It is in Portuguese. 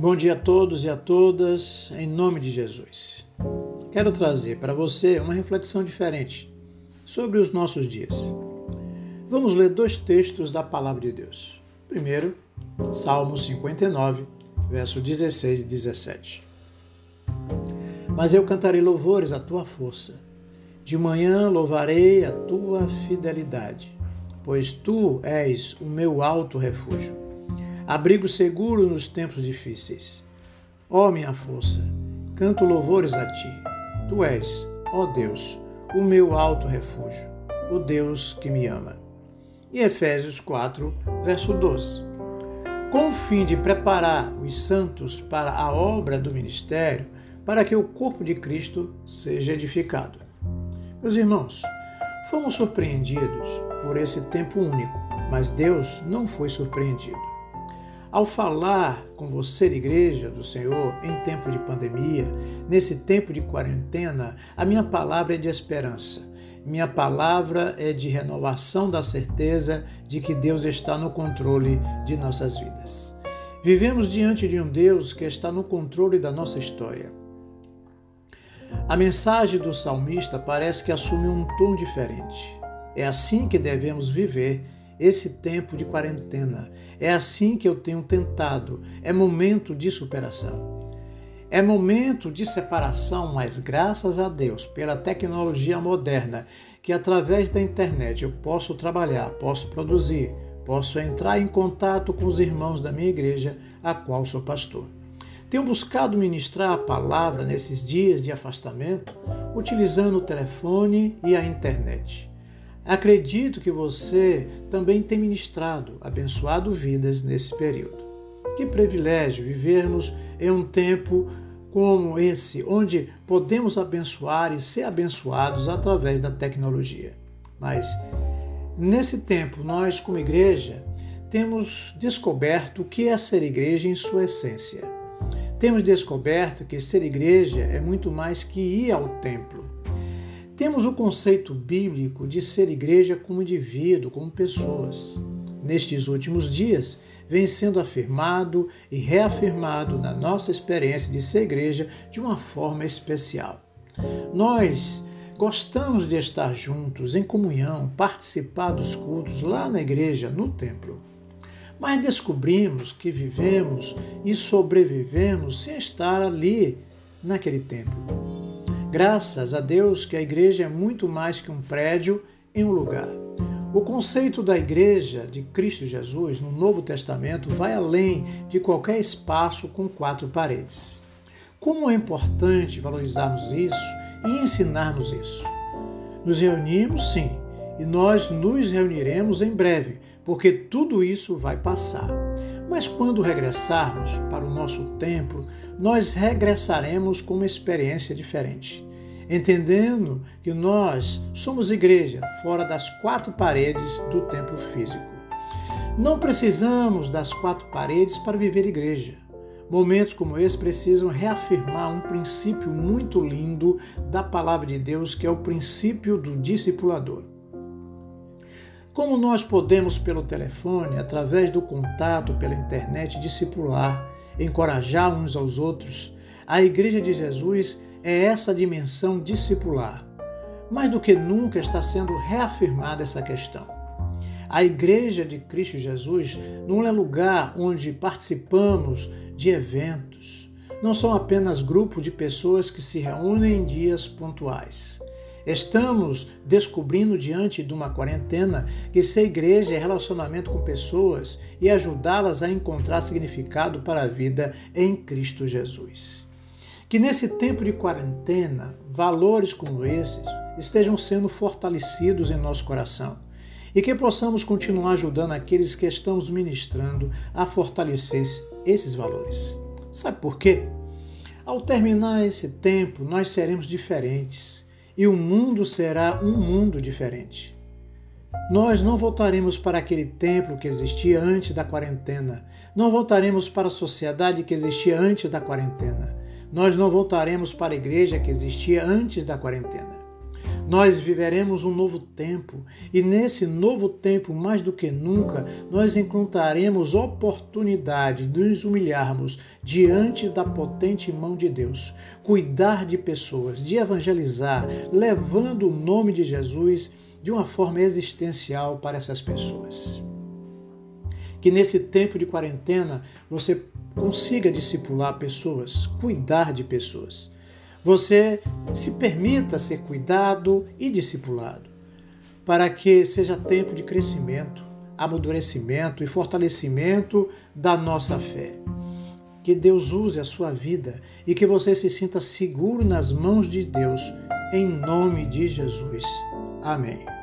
Bom dia a todos e a todas, em nome de Jesus. Quero trazer para você uma reflexão diferente sobre os nossos dias. Vamos ler dois textos da Palavra de Deus. Primeiro, Salmo 59, verso 16 e 17. Mas eu cantarei louvores à tua força. De manhã louvarei a tua fidelidade, pois tu és o meu alto refúgio abrigo seguro nos tempos difíceis. Ó minha força, canto louvores a ti. Tu és, ó Deus, o meu alto refúgio, o Deus que me ama. E Efésios 4, verso 12. Com o fim de preparar os santos para a obra do ministério, para que o corpo de Cristo seja edificado. Meus irmãos, fomos surpreendidos por esse tempo único, mas Deus não foi surpreendido. Ao falar com você, igreja do Senhor, em tempo de pandemia, nesse tempo de quarentena, a minha palavra é de esperança. Minha palavra é de renovação da certeza de que Deus está no controle de nossas vidas. Vivemos diante de um Deus que está no controle da nossa história. A mensagem do salmista parece que assume um tom diferente. É assim que devemos viver esse tempo de quarentena. É assim que eu tenho tentado. É momento de superação. É momento de separação, mas graças a Deus, pela tecnologia moderna, que através da internet eu posso trabalhar, posso produzir, posso entrar em contato com os irmãos da minha igreja, a qual sou pastor. Tenho buscado ministrar a palavra nesses dias de afastamento, utilizando o telefone e a internet. Acredito que você também tem ministrado, abençoado vidas nesse período. Que privilégio vivermos em um tempo como esse, onde podemos abençoar e ser abençoados através da tecnologia. Mas nesse tempo, nós, como igreja, temos descoberto o que é ser igreja em sua essência. Temos descoberto que ser igreja é muito mais que ir ao templo temos o conceito bíblico de ser igreja como indivíduo, como pessoas. Nestes últimos dias, vem sendo afirmado e reafirmado na nossa experiência de ser igreja de uma forma especial. Nós gostamos de estar juntos, em comunhão, participar dos cultos lá na igreja, no templo. Mas descobrimos que vivemos e sobrevivemos sem estar ali naquele templo. Graças a Deus que a igreja é muito mais que um prédio em um lugar. O conceito da igreja de Cristo Jesus no Novo Testamento vai além de qualquer espaço com quatro paredes. Como é importante valorizarmos isso e ensinarmos isso. Nos reunimos, sim, e nós nos reuniremos em breve, porque tudo isso vai passar. Mas quando regressarmos para o nosso templo, nós regressaremos com uma experiência diferente, entendendo que nós somos igreja fora das quatro paredes do templo físico. Não precisamos das quatro paredes para viver igreja. Momentos como esse precisam reafirmar um princípio muito lindo da palavra de Deus, que é o princípio do discipulador. Como nós podemos, pelo telefone, através do contato pela internet, discipular, encorajar uns aos outros, a Igreja de Jesus é essa dimensão discipular. Mais do que nunca está sendo reafirmada essa questão. A Igreja de Cristo Jesus não é lugar onde participamos de eventos. Não são apenas grupos de pessoas que se reúnem em dias pontuais. Estamos descobrindo diante de uma quarentena que ser igreja é relacionamento com pessoas e ajudá-las a encontrar significado para a vida em Cristo Jesus. Que nesse tempo de quarentena, valores como esses estejam sendo fortalecidos em nosso coração e que possamos continuar ajudando aqueles que estamos ministrando a fortalecer esses valores. Sabe por quê? Ao terminar esse tempo, nós seremos diferentes e o mundo será um mundo diferente. Nós não voltaremos para aquele templo que existia antes da quarentena. Não voltaremos para a sociedade que existia antes da quarentena. Nós não voltaremos para a igreja que existia antes da quarentena. Nós viveremos um novo tempo e nesse novo tempo, mais do que nunca, nós encontraremos oportunidade de nos humilharmos diante da potente mão de Deus, cuidar de pessoas, de evangelizar, levando o nome de Jesus de uma forma existencial para essas pessoas. Que nesse tempo de quarentena você consiga discipular pessoas, cuidar de pessoas você se permita ser cuidado e discipulado, para que seja tempo de crescimento, amadurecimento e fortalecimento da nossa fé. Que Deus use a sua vida e que você se sinta seguro nas mãos de Deus, em nome de Jesus. Amém.